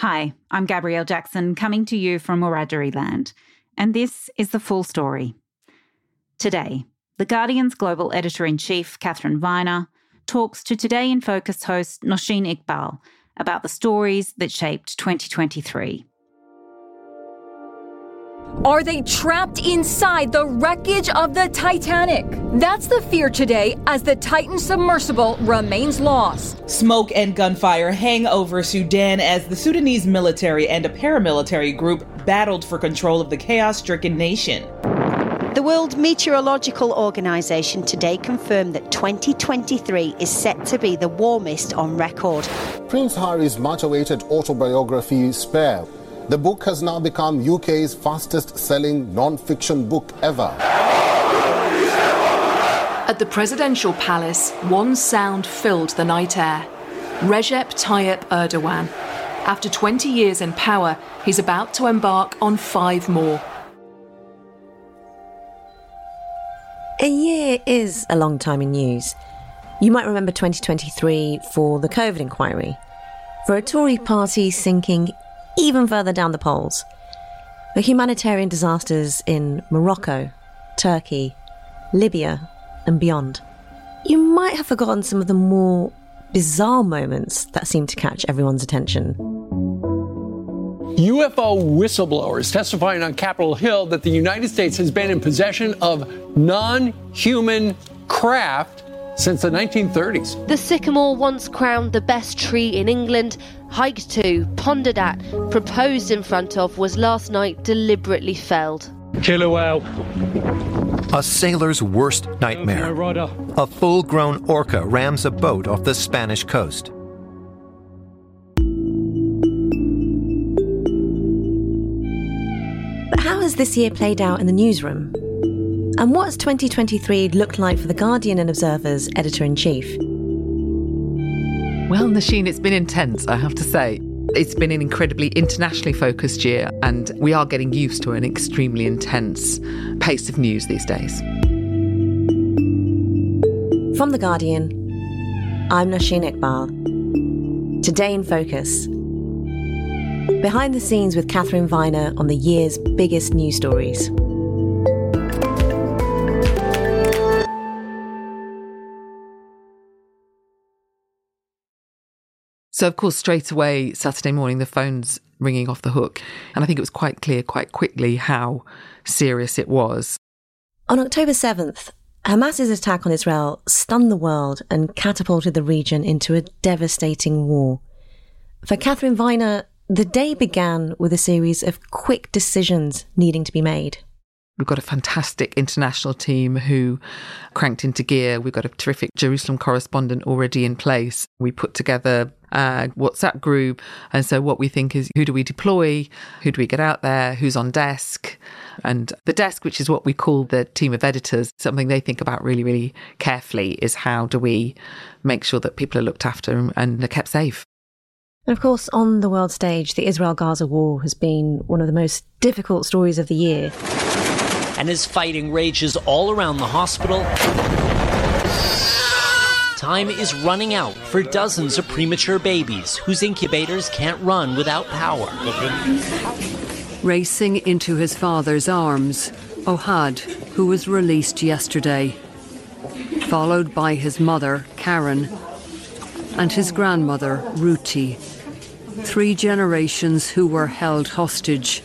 Hi, I'm Gabrielle Jackson coming to you from Wiradjuri land, and this is the full story. Today, The Guardian's global editor in chief, Katharine Viner, talks to Today in Focus host Nosheen Iqbal about the stories that shaped 2023. Are they trapped inside the wreckage of the Titanic? That's the fear today as the Titan submersible remains lost. Smoke and gunfire hang over Sudan as the Sudanese military and a paramilitary group battled for control of the chaos stricken nation. The World Meteorological Organization today confirmed that 2023 is set to be the warmest on record. Prince Harry's much awaited autobiography, Spare. The book has now become UK's fastest selling non fiction book ever. At the presidential palace, one sound filled the night air Recep Tayyip Erdogan. After 20 years in power, he's about to embark on five more. A year is a long time in news. You might remember 2023 for the COVID inquiry, for a Tory party sinking even further down the polls, The humanitarian disasters in Morocco, Turkey, Libya, and beyond. You might have forgotten some of the more bizarre moments that seem to catch everyone's attention. UFO whistleblowers testifying on Capitol Hill that the United States has been in possession of non human craft since the 1930s. The sycamore, once crowned the best tree in England, hiked to, pondered at, proposed in front of, was last night deliberately felled. Killer whale. A sailor's worst nightmare. A full grown orca rams a boat off the Spanish coast. But how has this year played out in the newsroom? And what has 2023 looked like for The Guardian and Observer's editor in chief? Well, Nosheen, it's been intense, I have to say. It's been an incredibly internationally focused year, and we are getting used to an extremely intense pace of news these days. From The Guardian, I'm Nosheen Iqbal. Today in Focus. Behind the scenes with Katharine Viner on the year's biggest news stories. So, of course, straight away, Saturday morning, the phone's ringing off the hook. And I think it was quite clear quite quickly how serious it was. On October 7th, Hamas's attack on Israel stunned the world and catapulted the region into a devastating war. For Katharine Viner, the day began with a series of quick decisions needing to be made. We've got a fantastic international team who cranked into gear. We've got a terrific Jerusalem correspondent already in place. We put together a WhatsApp group. And so what we think is who do we deploy? Who do we get out there? Who's on desk? And the desk, which is what we call the team of editors, something they think about really, really carefully is how do we make sure that people are looked after and are kept safe. And of course, on the world stage, the Israel Gaza war has been one of the most difficult stories of the year and as fighting rages all around the hospital, time is running out for dozens of premature babies whose incubators can't run without power. Racing into his father's arms, Ohad, who was released yesterday, followed by his mother, Karen, and his grandmother, Ruti. Three generations who were held hostage.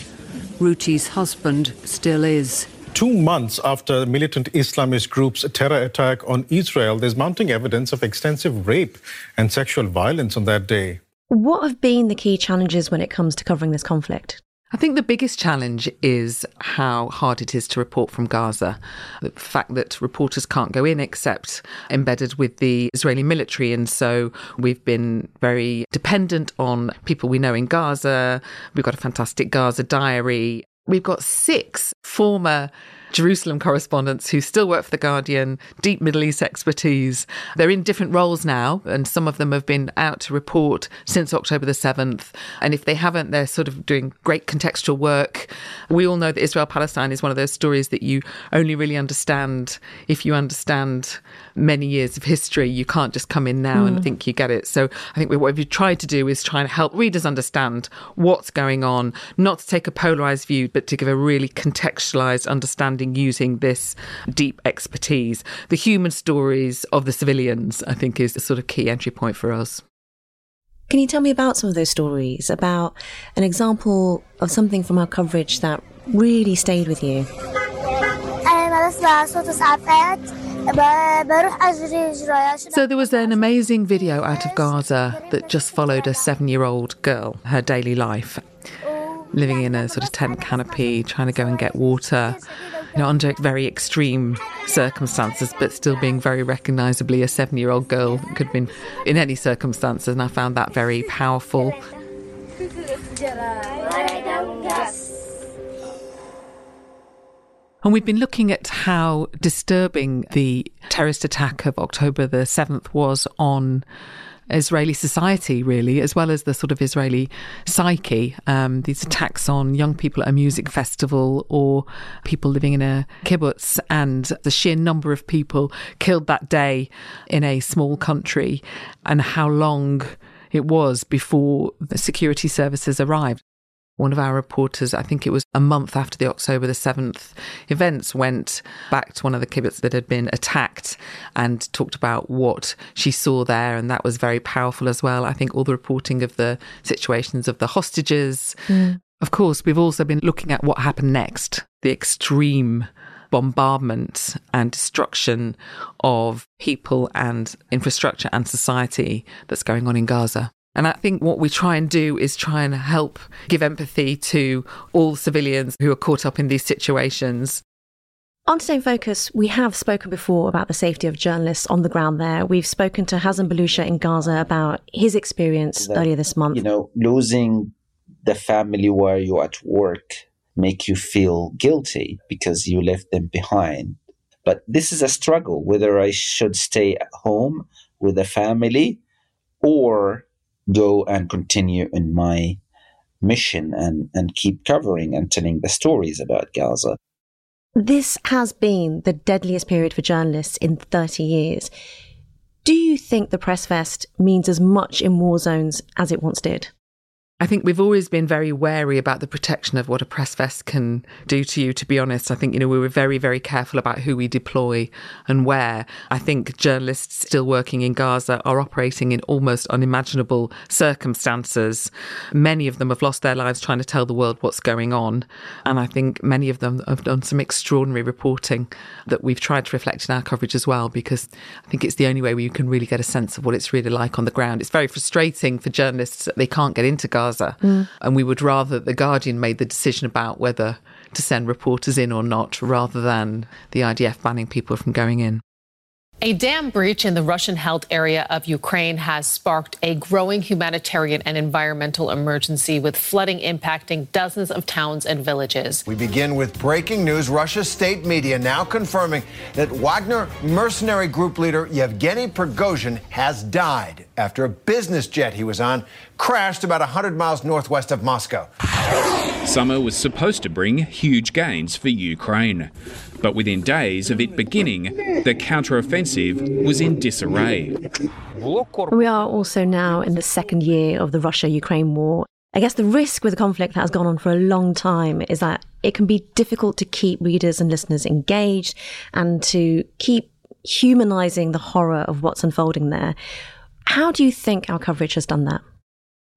Ruti's husband still is. Two months after militant Islamist group's terror attack on Israel, there's mounting evidence of extensive rape and sexual violence on that day. What have been the key challenges when it comes to covering this conflict? I think the biggest challenge is how hard it is to report from Gaza. The fact that reporters can't go in except embedded with the Israeli military. And so we've been very dependent on people we know in Gaza. We've got a fantastic Gaza diary. We've got six former Jerusalem correspondents who still work for The Guardian, deep Middle East expertise. They're in different roles now, and some of them have been out to report since October the 7th. And if they haven't, they're sort of doing great contextual work. We all know that Israel Palestine is one of those stories that you only really understand if you understand many years of history. You can't just come in now mm. and hmm. think you get it. So I think what we've tried to do is try and help readers understand what's going on, not to take a polarized view, but to give a really contextualized understanding understanding using this deep expertise. The human stories of the civilians, I think, is a sort of key entry point for us. Can you tell me about some of those stories, about an example of something from our coverage that really stayed with you? So there was an amazing video out of Gaza that just followed a seven year old girl, her daily life, living in a sort of tent canopy, trying to go and get water you know, under very extreme circumstances, but still being very recognisably a seven year old girl. Could have been in any circumstances, and I found that very powerful. And we've been looking at how disturbing the terrorist attack of October the 7th was on Israeli society, really, as well as the sort of Israeli psyche. Um, these attacks on young people at a music festival or people living in a kibbutz, and the sheer number of people killed that day in a small country, and how long it was before the security services arrived. One of our reporters, I think it was a month after the October the 7th events, went back to one of the kibbutz that had been attacked and talked about what she saw there. And that was very powerful as well. I think all the reporting of the situations of the hostages. Mm. Of course, we've also been looking at what happened next, the extreme bombardment and destruction of people and infrastructure and society that's going on in Gaza. And I think what we try and do is try and help give empathy to all civilians who are caught up in these situations. On Today in Focus, we have spoken before about the safety of journalists on the ground there. We've spoken to Hazem Balousha in Gaza about his experience that, earlier this month. You know, losing the family where you're at work make you feel guilty because you left them behind. But this is a struggle whether I should stay at home with the family or go and continue in my mission and, and keep covering and telling the stories about Gaza. This has been the deadliest period for journalists in 30 years. Do you think the press vest means as much in war zones as it once did? I think we've always been very wary about the protection of what a press vest can do to you, to be honest. I think, you know, we were very, very careful about who we deploy and where. I think journalists still working in Gaza are operating in almost unimaginable circumstances. Many of them have lost their lives trying to tell the world what's going on. And I think many of them have done some extraordinary reporting that we've tried to reflect in our coverage as well, because I think it's the only way you can really get a sense of what it's really like on the ground. It's very frustrating for journalists that they can't get into Gaza Gaza. Mm. And we would rather The Guardian made the decision about whether to send reporters in or not, rather than the IDF banning people from going in. A dam breach in the Russian held area of Ukraine has sparked a growing humanitarian and environmental emergency with flooding impacting dozens of towns and villages. We begin with breaking news. Russia's state media now confirming that Wagner mercenary group leader Yevgeny Prigozhin has died after a business jet he was on crashed about 100 miles northwest of Moscow. Summer was supposed to bring huge gains for Ukraine. But within days of it beginning, the counteroffensive was in disarray. We are also now in the second year of the Russia Ukraine war. I guess the risk with a conflict that has gone on for a long time is that it can be difficult to keep readers and listeners engaged and to keep humanizing the horror of what's unfolding there. How do you think our coverage has done that?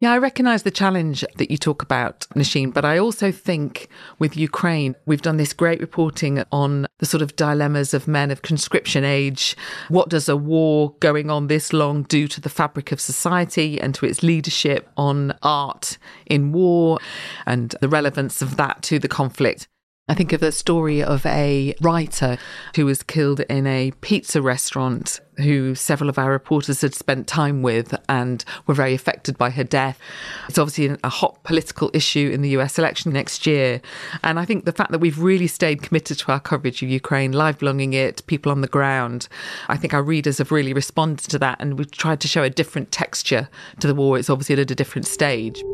Yeah, I recognise the challenge that you talk about, Nosheen, but I also think with Ukraine, we've done this great reporting on the sort of dilemmas of men of conscription age. What does a war going on this long do to the fabric of society and to its leadership on art in war and the relevance of that to the conflict? I think of the story of a writer who was killed in a pizza restaurant who several of our reporters had spent time with and were very affected by her death. It's obviously a hot political issue in the US election next year. And I think the fact that we've really stayed committed to our coverage of Ukraine, live blogging it, people on the ground, I think our readers have really responded to that and we've tried to show a different texture to the war. It's obviously at a different stage.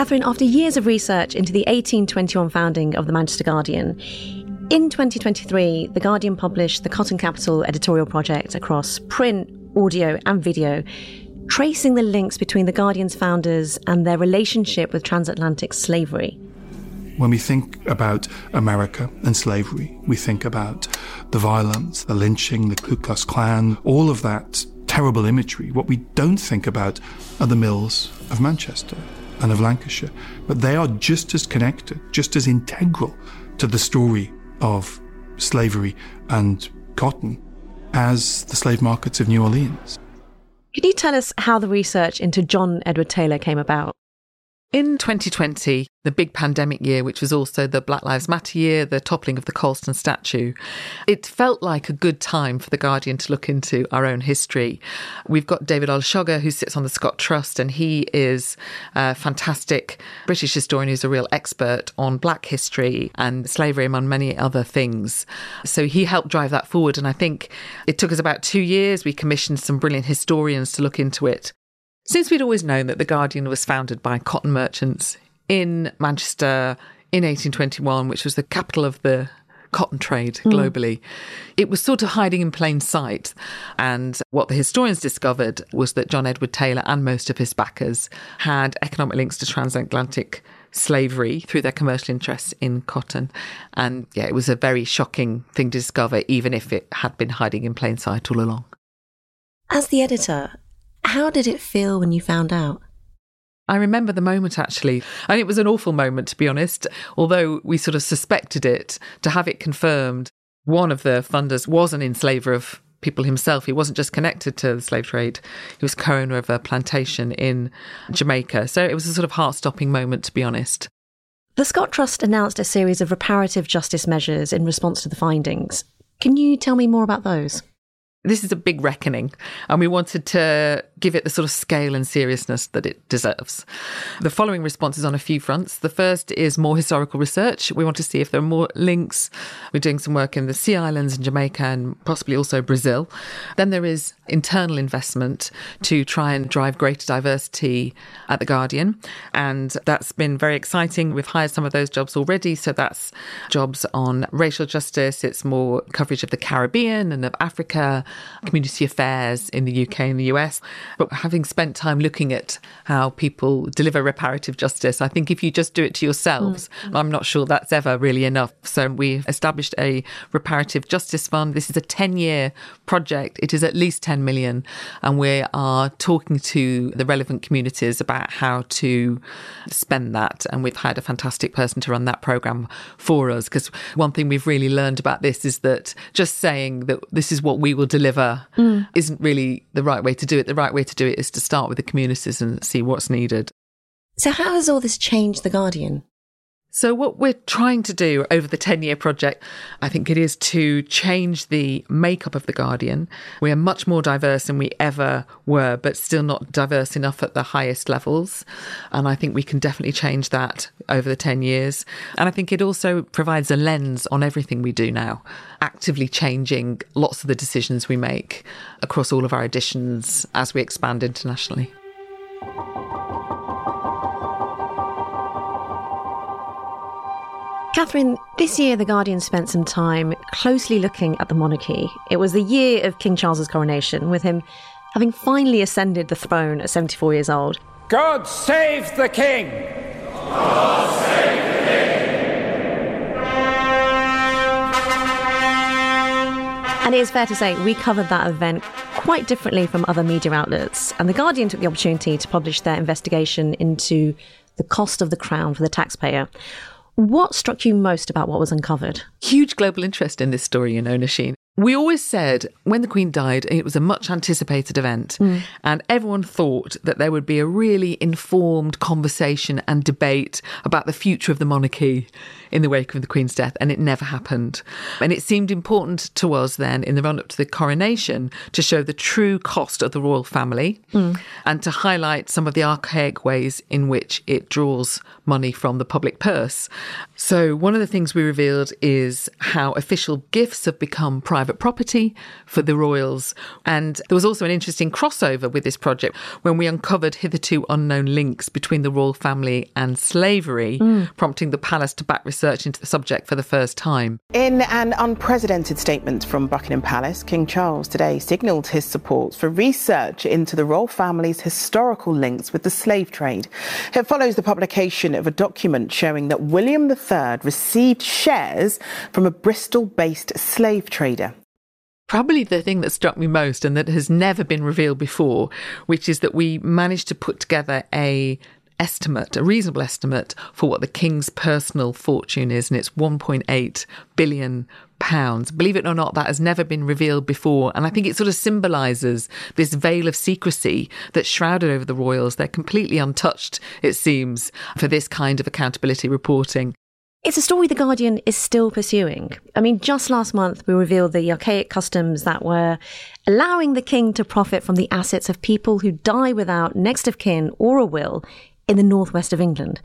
Katharine, after years of research into the 1821 founding of the Manchester Guardian, in 2023, The Guardian published the Cotton Capital editorial project across print, audio, and video, tracing the links between The Guardian's founders and their relationship with transatlantic slavery. When we think about America and slavery, we think about the violence, the lynching, the Ku Klux Klan, all of that terrible imagery. What we don't think about are the mills of Manchester and of Lancashire, but they are just as connected, just as integral to the story of slavery and cotton as the slave markets of New Orleans. Can you tell us how the research into John Edward Taylor came about? In 2020, the big pandemic year, which was also the Black Lives Matter year, the toppling of the Colston statue, it felt like a good time for The Guardian to look into our own history. We've got David Olusoga, who sits on the Scott Trust, and he is a fantastic British historian who's a real expert on black history and slavery, among many other things. So he helped drive that forward. And I think it took us about two years. We commissioned some brilliant historians to look into it. Since we'd always known that The Guardian was founded by cotton merchants in Manchester in 1821, which was the capital of the cotton trade Hmm. globally. Mm. It was sort of hiding in plain sight. And what the historians discovered was that John Edward Taylor and most of his backers had economic links to transatlantic slavery through their commercial interests in cotton. And yeah, it was a very shocking thing to discover, even if it had been hiding in plain sight all along. As the editor, how did it feel when you found out? I remember the moment actually, and it was an awful moment to be honest. Although we sort of suspected it, to have it confirmed, one of the funders was an enslaver of people himself. He wasn't just connected to the slave trade; he was co-owner of a plantation in Jamaica. So it was a sort of heart-stopping moment, to be honest. The Scott Trust announced a series of reparative justice measures in response to the findings. Can you tell me more about those? This is a big reckoning, and we wanted to give it the sort of scale and seriousness that it deserves. The following response is on a few fronts. The first is more historical research. We want to see if there are more links. We're doing some work in the Sea Islands and Jamaica and possibly also Brazil. Then there is internal investment to try and drive greater diversity at The Guardian, and that's been very exciting. We've hired some of those jobs already, so that's jobs on racial justice, it's more coverage of the Caribbean and of Africa community affairs in the UK and the US. But having spent time looking at how people deliver reparative justice, I think if you just do it to yourselves, mm. I'm not sure that's ever really enough. So we've established a reparative justice fund. This is a 10 year project. It is at least 10 million. And we are talking to the relevant communities about how to spend that. And we've had a fantastic person to run that program for us. Because one thing we've really learned about this is that just saying that this is what we will deliver mm. isn't really the right way to do it. The right way to do it is to start with the communities and see what's needed. So, how has all this changed The Guardian? So, what we're trying to do over the 10 year project, I think it is to change the makeup of The Guardian. We are much more diverse than we ever were, but still not diverse enough at the highest levels. And I think we can definitely change that over the 10 years. And I think it also provides a lens on everything we do now, actively changing lots of the decisions we make across all of our editions as we expand internationally. Katharine, this year The Guardian spent some time closely looking at the monarchy. It was the year of King Charles's coronation, with him having finally ascended the throne at 74 years old. God save the King! God save the King! And it is fair to say we covered that event quite differently from other media outlets. And The Guardian took the opportunity to publish their investigation into the cost of the crown for the taxpayer. What struck you most about what was uncovered? Huge global interest in this story, you know, Nosheen. We always said when the Queen died, it was a much anticipated event, mm. and everyone thought that there would be a really informed conversation and debate about the future of the monarchy in the wake of the Queen's death, and it never happened. And it seemed important to us then, in the run up to the coronation, to show the true cost of the royal family mm. and to highlight some of the archaic ways in which it draws money from the public purse. So, one of the things we revealed is how official gifts have become private property for the royals. And there was also an interesting crossover with this project when we uncovered hitherto unknown links between the royal family and slavery, mm. prompting the palace to back research into the subject for the first time. In an unprecedented statement from Buckingham Palace, King Charles today signalled his support for research into the royal family's historical links with the slave trade. It follows the publication of a document showing that William III received shares from a Bristol based slave trader probably the thing that struck me most and that has never been revealed before, which is that we managed to put together a estimate, a reasonable estimate for what the king's personal fortune is, and it's 1.8 billion pounds. Believe it or not, that has never been revealed before. And I think it sort of symbolises this veil of secrecy that's shrouded over the royals. They're completely untouched, it seems, for this kind of accountability reporting. It's a story The Guardian is still pursuing. I mean, just last month, we revealed the archaic customs that were allowing the king to profit from the assets of people who die without next of kin or a will in the northwest of England.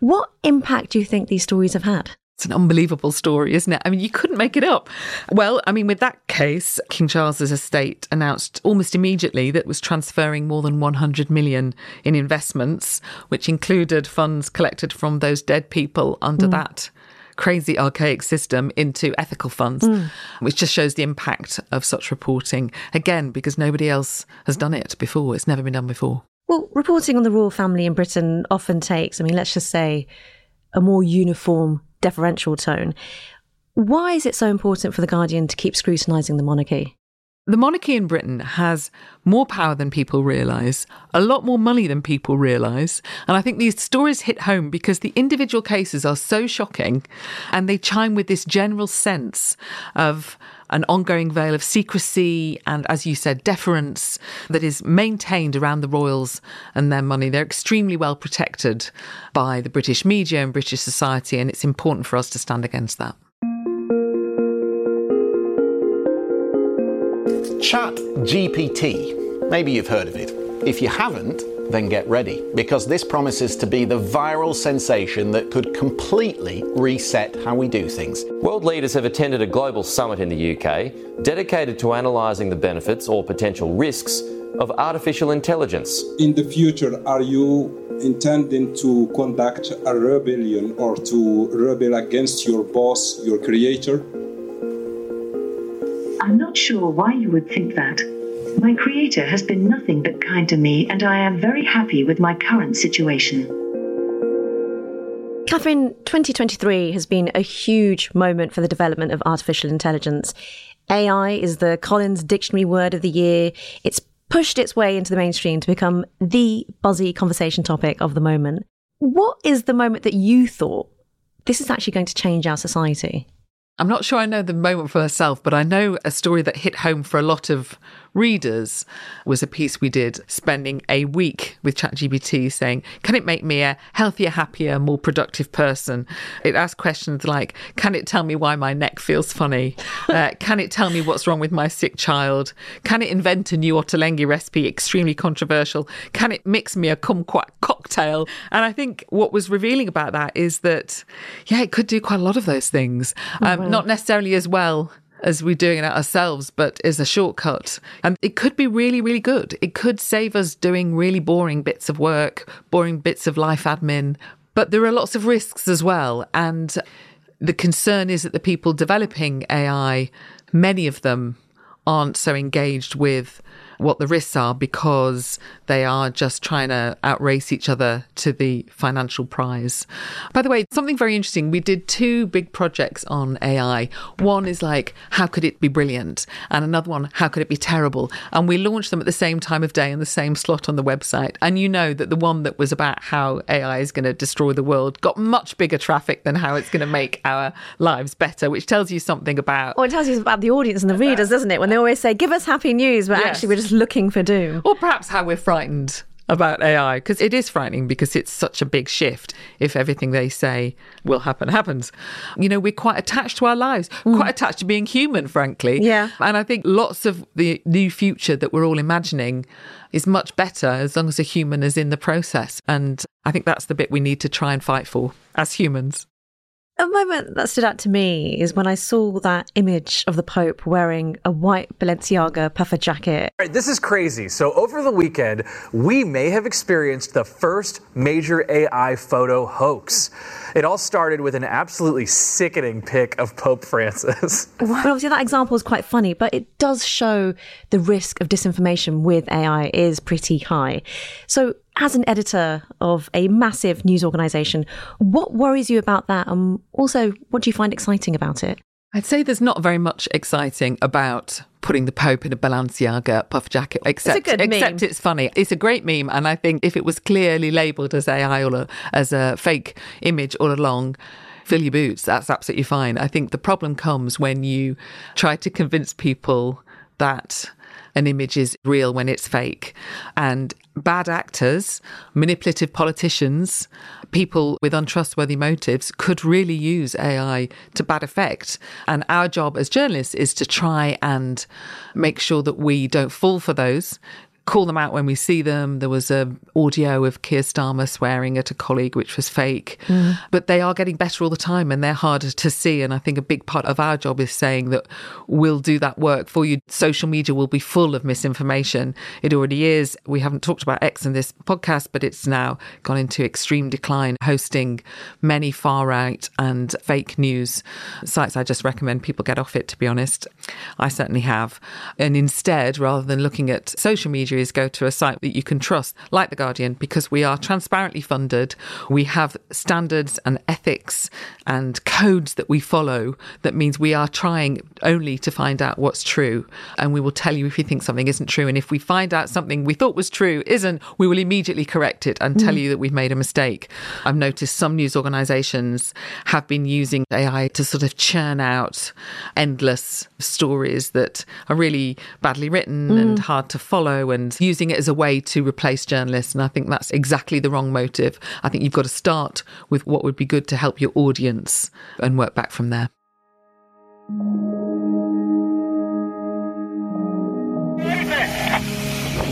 What impact do you think these stories have had? It's an unbelievable story, isn't it? I mean, you couldn't make it up. Well, I mean, with that case, King Charles's estate announced almost immediately that it was transferring more than 100 million in investments, which included funds collected from those dead people under mm. that crazy archaic system into ethical funds, mm. which just shows the impact of such reporting. Again, because nobody else has done it before. It's never been done before. Well, reporting on the royal family in Britain often takes, I mean, let's just say, a more uniform, deferential tone. Why is it so important for The Guardian to keep scrutinising the monarchy? The monarchy in Britain has more power than people realise, a lot more money than people realise. And I think these stories hit home because the individual cases are so shocking and they chime with this general sense of an ongoing veil of secrecy and, as you said, deference that is maintained around the royals and their money. They're extremely well protected by the British media and British society, and it's important for us to stand against that. Chat GPT. Maybe you've heard of it. If you haven't, then get ready, because this promises to be the viral sensation that could completely reset how we do things. World leaders have attended a global summit in the UK dedicated to analysing the benefits or potential risks of artificial intelligence. In the future, are you intending to conduct a rebellion or to rebel against your boss, your creator? I'm not sure why you would think that. My Creator has been nothing but kind to me, and I am very happy with my current situation. Katharine, 2023 has been a huge moment for the development of artificial intelligence. AI is the Collins Dictionary Word of the Year. It's pushed its way into the mainstream to become the buzzy conversation topic of the moment. What is the moment that you thought this is actually going to change our society? I'm not sure I know the moment for myself, but I know a story that hit home for a lot of readers was a piece we did spending a week with ChatGPT saying, Can it make me a healthier, happier, more productive person? It asked questions like, Can it tell me why my neck feels funny? Uh, can it tell me what's wrong with my sick child? Can it invent a new ottolenghi recipe, extremely controversial? Can it mix me a kumquat cocktail? And I think what was revealing about that is that, yeah, it could do quite a lot of those things. Um, mm-hmm. Not necessarily as well as we're doing it ourselves, but is a shortcut. And it could be really, really good. It could save us doing really boring bits of work, boring bits of life admin. But there are lots of risks as well. And the concern is that the people developing AI, many of them aren't so engaged with what the risks are because they are just trying to outrace each other to the financial prize. By the way, something very interesting we did two big projects on AI. One is like, how could it be brilliant? And another one, how could it be terrible? And we launched them at the same time of day in the same slot on the website. And you know that the one that was about how AI is going to destroy the world got much bigger traffic than how it's going to make our lives better, which tells you something about. Well, it tells you about the audience and the readers, doesn't it? When they always say, give us happy news, but Yes. actually we're just looking for doom. Or perhaps how we're frightened about AI, because it is frightening because it's such a big shift if everything they say will happen happens. You know, we're quite attached to our lives, mm. quite attached to being human, frankly. Yeah. And I think lots of the new future that we're all imagining is much better as long as a human is in the process. And I think that's the bit we need to try and fight for as humans. A moment that stood out to me is when I saw that image of the Pope wearing a white Balenciaga puffer jacket. Right, this is crazy. So, over the weekend, we may have experienced the first major AI photo hoax. It all started with an absolutely sickening pic of Pope Francis. Well, obviously, that example is quite funny, but it does show the risk of disinformation with AI is pretty high. So, as an editor of a massive news organization, what worries you about that? And also, what do you find exciting about it? I'd say there's not very much exciting about putting the Pope in a Balenciaga puff jacket, except meme. except it's funny. It's a great meme, and I think if it was clearly labelled as AI or a- as a fake image all along. Fill your boots. That's absolutely fine. I think the problem comes when you try to convince people that an image is real when it's fake. And bad actors, manipulative politicians, people with untrustworthy motives could really use AI to bad effect. And our job as journalists is to try and make sure that we don't fall for those. Call them out when we see them. There was a audio of Keir Starmer swearing at a colleague, which was fake. Mm. But they are getting better all the time, and they're harder to see. And I think a big part of our job is saying that we'll do that work for you. Social media will be full of misinformation. It already is. We haven't talked about X in this podcast, but it's now gone into extreme decline, hosting many far right and fake news sites. I just recommend people get off it, to be honest. I certainly have. And instead, rather than looking at social media, is go to a site that you can trust, like The Guardian, because we are transparently funded. We have standards and ethics and codes that we follow that means we are trying only to find out what's true. And we will tell you if we think something isn't true. And if we find out something we thought was true isn't, we will immediately correct it and tell Mm. you that we've made a mistake. I've noticed some news organizations have been using AI to sort of churn out endless stories that are really badly written Mm. and hard to follow and using it as a way to replace journalists. And I think that's exactly the wrong motive. I think you've got to start with what would be good to help your audience and work back from there.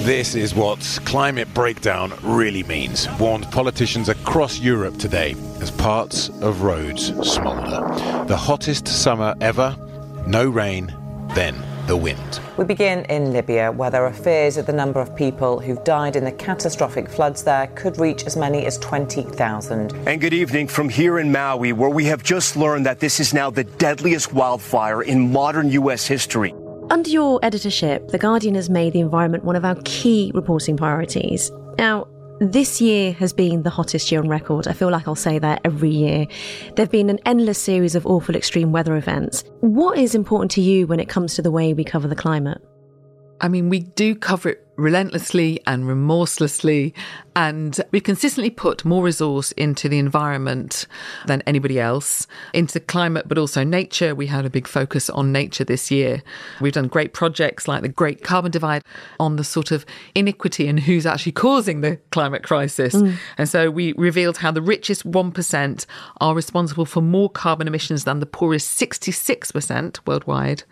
This is what climate breakdown really means, warned politicians across Europe today as parts of roads smoulder. The hottest summer ever, no rain, then the wind. We begin in Libya, where there are fears that the number of people who've died in the catastrophic floods there could reach as many as 20,000. And good evening from here in Maui, where we have just learned that this is now the deadliest wildfire in modern U.S. history. Under your editorship, The Guardian has made the environment one of our key reporting priorities. Now, this year has been the hottest year on record. I feel like I'll say that every year. There have been an endless series of awful extreme weather events. What is important to you when it comes to the way we cover the climate? I mean, we do cover it relentlessly and remorselessly, and we've consistently put more resource into the environment than anybody else, into climate, but also nature. We had a big focus on nature this year. We've done great projects like the Great Carbon Divide on the sort of inequity and who's actually causing the climate crisis. Mm. And so we revealed how the richest 1% are responsible for more carbon emissions than the poorest 66% worldwide,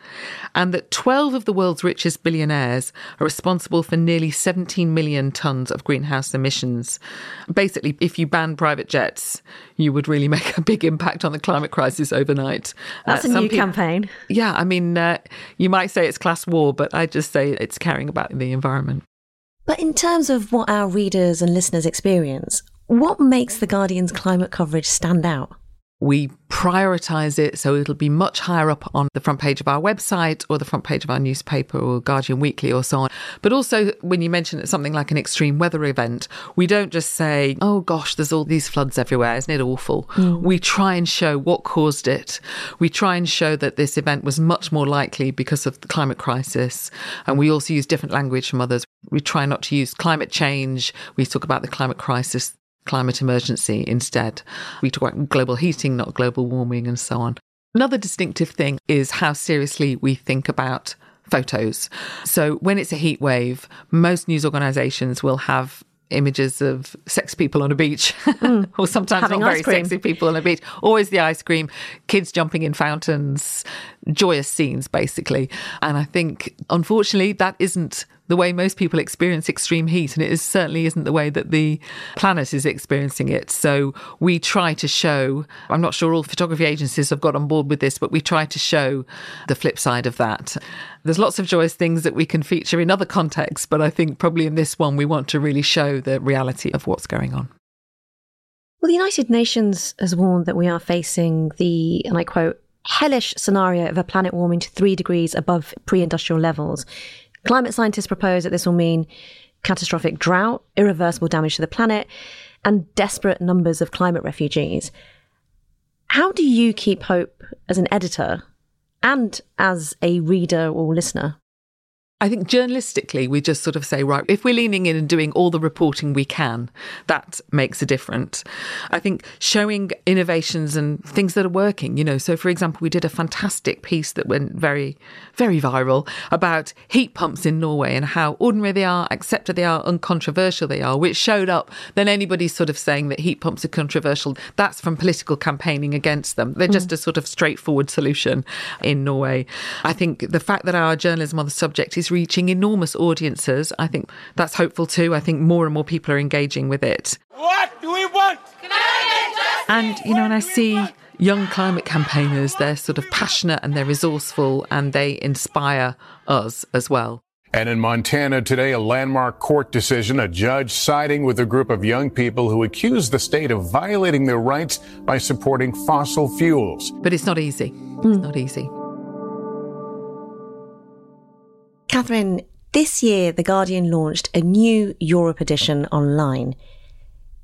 and that 12 of the world's richest billionaires are responsible for nearly 17 million tons of greenhouse emissions. Basically, if you ban private jets, you would really make a big impact on the climate crisis overnight. That's a new campaign. Yeah, I mean, uh, you might say it's class war, but I just say it's caring about the environment. But in terms of what our readers and listeners experience, what makes The Guardian's climate coverage stand out? We prioritize it so it'll be much higher up on the front page of our website or the front page of our newspaper or Guardian Weekly or so on. But also, when you mention something like an extreme weather event, we don't just say, oh gosh, there's all these floods everywhere, isn't it awful? Mm. We try and show what caused it. We try and show that this event was much more likely because of the climate crisis. And we also use different language from others. We try not to use climate change. We talk about the climate crisis climate emergency instead. We talk about global heating, not global warming, and so on. Another distinctive thing is how seriously we think about photos. So when it's a heat wave, most news organizations will have images of sex people on a beach, mm. or sometimes Having not very sexy people on a beach. Always the ice cream, kids jumping in fountains, joyous scenes, basically. And I think, unfortunately, that isn't the way most people experience extreme heat, and it is, certainly isn't the way that the planet is experiencing it. So we try to show, I'm not sure all photography agencies have got on board with this, but we try to show the flip side of that. There's lots of joyous things that we can feature in other contexts, but I think probably in this one, we want to really show the reality of what's going on. Well, the United Nations has warned that we are facing the, and I quote, hellish scenario of a planet warming to three degrees above pre industrial levels. Climate scientists propose that this will mean catastrophic drought, irreversible damage to the planet, and desperate numbers of climate refugees. How do you keep hope as an editor and as a reader or listener? I think journalistically, we just sort of say, right, if we're leaning in and doing all the reporting we can, that makes a difference. I think showing innovations and things that are working, you know, so for example, we did a fantastic piece that went very, very viral about heat pumps in Norway and how ordinary they are, accepted they are, uncontroversial they are, which showed up. Then anybody sort of saying that heat pumps are controversial, that's from political campaigning against them. They're just mm. a sort of straightforward solution in Norway. I think the fact that our journalism on the subject is reaching enormous audiences. I think that's hopeful too. I think more and more people are engaging with it. What do we want? And, you know, and I see young climate campaigners, they're sort of passionate and they're resourceful and they inspire us as well. And in Montana today, a landmark court decision, a judge siding with a group of young people who accuse the state of violating their rights by supporting fossil fuels. But it's not easy. It's hmm. not easy. Katharine, this year The Guardian launched a new Europe edition online.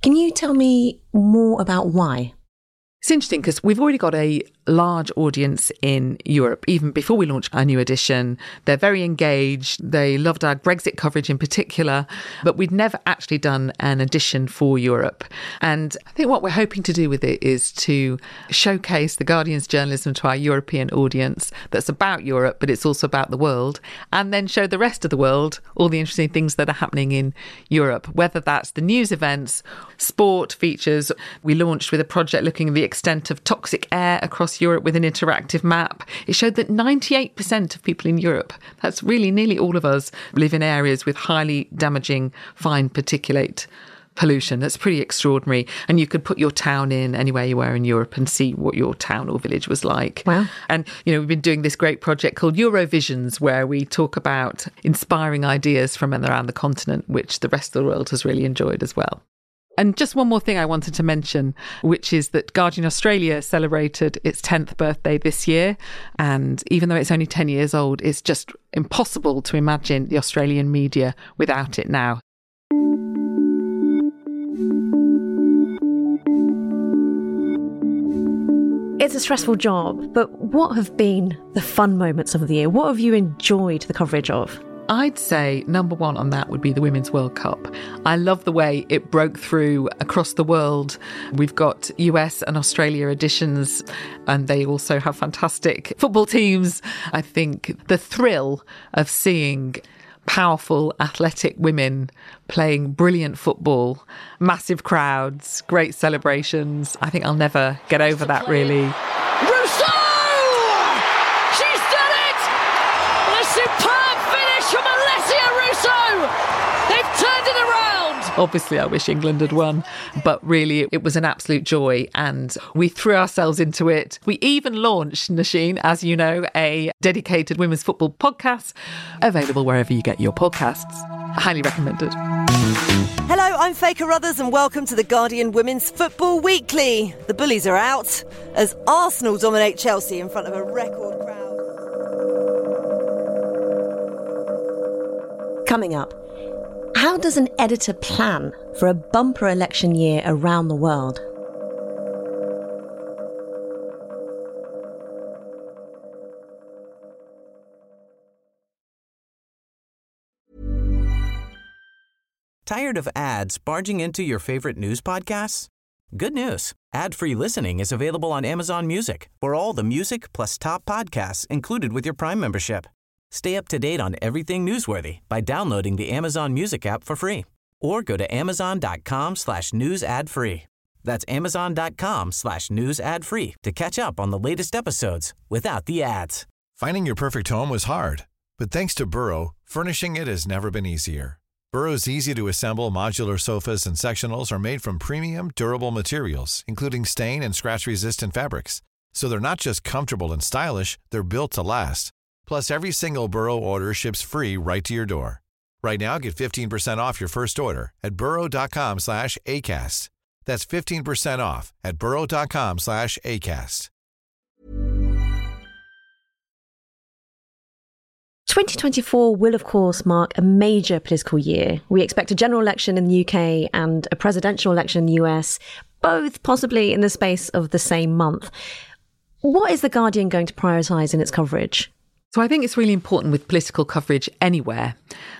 Can you tell me more about why? It's interesting because we've already got a large audience in Europe, even before we launched our new edition. They're very engaged. They loved our Brexit coverage in particular, but we'd never actually done an edition for Europe. And I think what we're hoping to do with it is to showcase the Guardian's journalism to our European audience that's about Europe, but it's also about the world, and then show the rest of the world all the interesting things that are happening in Europe, whether that's the news events, sport features. We launched with a project looking at the extent of toxic air across Europe with an interactive map. It showed that 98% of people in Europe, that's really nearly all of us, live in areas with highly damaging fine particulate pollution. That's pretty extraordinary. And you could put your town in anywhere you were in Europe and see what your town or village was like. Wow. And, you know, we've been doing this great project called Eurovisions, where we talk about inspiring ideas from and around the continent, which the rest of the world has really enjoyed as well. And just one more thing I wanted to mention, which is that Guardian Australia celebrated its 10th birthday this year. And even though it's only 10 years old, it's just impossible to imagine the Australian media without it now. It's a stressful job, but what have been the fun moments of the year? What have you enjoyed the coverage of? I'd say number one on that would be the Women's World Cup. I love the way it broke through across the world. We've got US and Australia editions, and they also have fantastic football teams. I think the thrill of seeing powerful, athletic women playing brilliant football, massive crowds, great celebrations. I think I'll never get over that, really. Obviously, I wish England had won, but really, it was an absolute joy and we threw ourselves into it. We even launched, Nosheen, as you know, a dedicated women's football podcast available wherever you get your podcasts. Highly recommended. Hello, I'm Faye Carruthers, and welcome to the Guardian Women's Football Weekly. The bullies are out as Arsenal dominate Chelsea in front of a record crowd. Coming up, how does an editor plan for a bumper election year around the world? Tired of ads barging into your favorite news podcasts? Good news. Ad-free listening is available on Amazon Music for all the music plus top podcasts included with your Prime membership. Stay up to date on everything newsworthy by downloading the Amazon Music app for free or go to amazon.com slash news ad free. That's amazon.com slash news ad free to catch up on the latest episodes without the ads. Finding your perfect home was hard, but thanks to Burrow, furnishing it has never been easier. Burrow's easy to assemble modular sofas and sectionals are made from premium, durable materials, including stain and scratch resistant fabrics. So they're not just comfortable and stylish, they're built to last. Plus, every single Burrow order ships free right to your door. Right now, get 15% off your first order at burrow.com slash ACAST. That's 15% off at burrow.com slash ACAST. 2024 will, of course, mark a major political year. We expect a general election in the UK and a presidential election in the US, both possibly in the space of the same month. What is The Guardian going to prioritise in its coverage? So I think it's really important with political coverage anywhere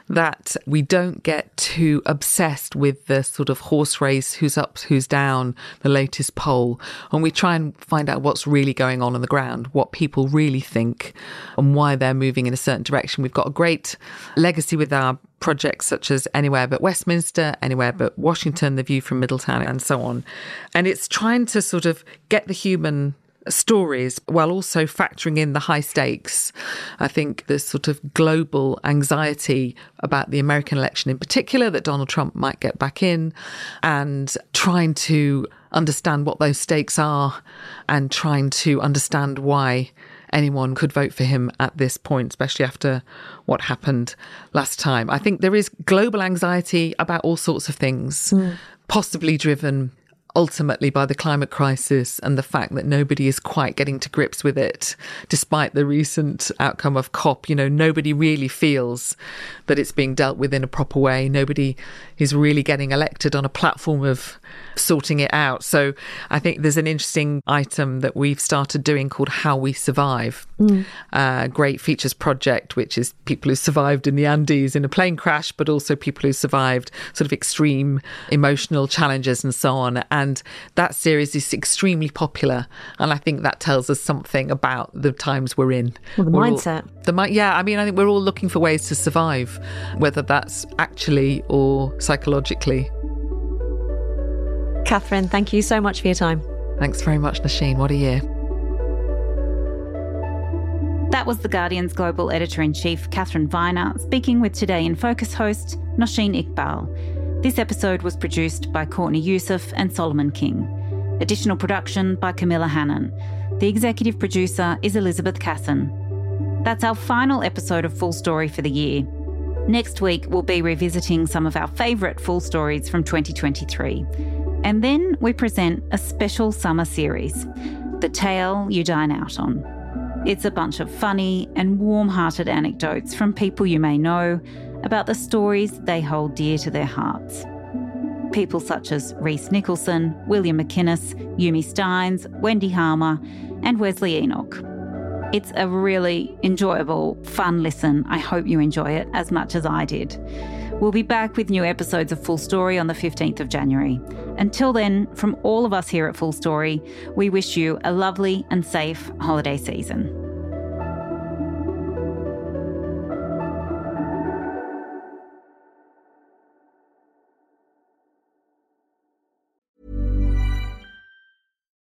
that we don't get too obsessed with the sort of horse race, who's up, who's down, the latest poll, and we try and find out what's really going on on the ground, what people really think, and why they're moving in a certain direction. We've got a great legacy with our projects such as Anywhere But Westminster, Anywhere But Washington, The View from Middletown, and so on. And it's trying to sort of get the human stories while also factoring in the high stakes. I think there's sort of global anxiety about the American election in particular that Donald Trump might get back in and trying to understand what those stakes are and trying to understand why anyone could vote for him at this point, especially after what happened last time. I think there is global anxiety about all sorts of things, mm. possibly driven ultimately by the climate crisis and the fact that nobody is quite getting to grips with it, despite the recent outcome of COP. You know, nobody really feels that it's being dealt with in a proper way. Nobody is really getting elected on a platform of sorting it out. So I think there's an interesting item that we've started doing called How We Survive. Mm. Uh, great features project, which is people who survived in the Andes in a plane crash, but also people who survived sort of extreme emotional challenges and so on. And and that series is extremely popular. And I think that tells us something about the times we're in. Well, the we're mindset. All, the yeah, I mean, I think we're all looking for ways to survive, whether that's actually or psychologically. Katharine, thank you so much for your time. Thanks very much, Nosheen. What a year. That was The Guardian's global editor in chief, Katharine Viner, speaking with Today in Focus host, Nosheen Iqbal. This episode was produced by Courtney Youssef and Solomon King. Additional production by Camilla Hannon. The executive producer is Elizabeth Casson. That's our final episode of Full Story for the year. Next week, we'll be revisiting some of our favourite full stories from 2023. And then we present a special summer series The Tale You Dine Out On. It's a bunch of funny and warm hearted anecdotes from people you may know about the stories they hold dear to their hearts. People such as Rhys Nicholson, William McInnes, Yumi Stynes, Wendy Harmer, and Wesley Enoch. It's a really enjoyable, fun listen. I hope you enjoy it as much as I did. We'll be back with new episodes of Full Story on the 15th of January. Until then, from all of us here at Full Story, we wish you a lovely and safe holiday season.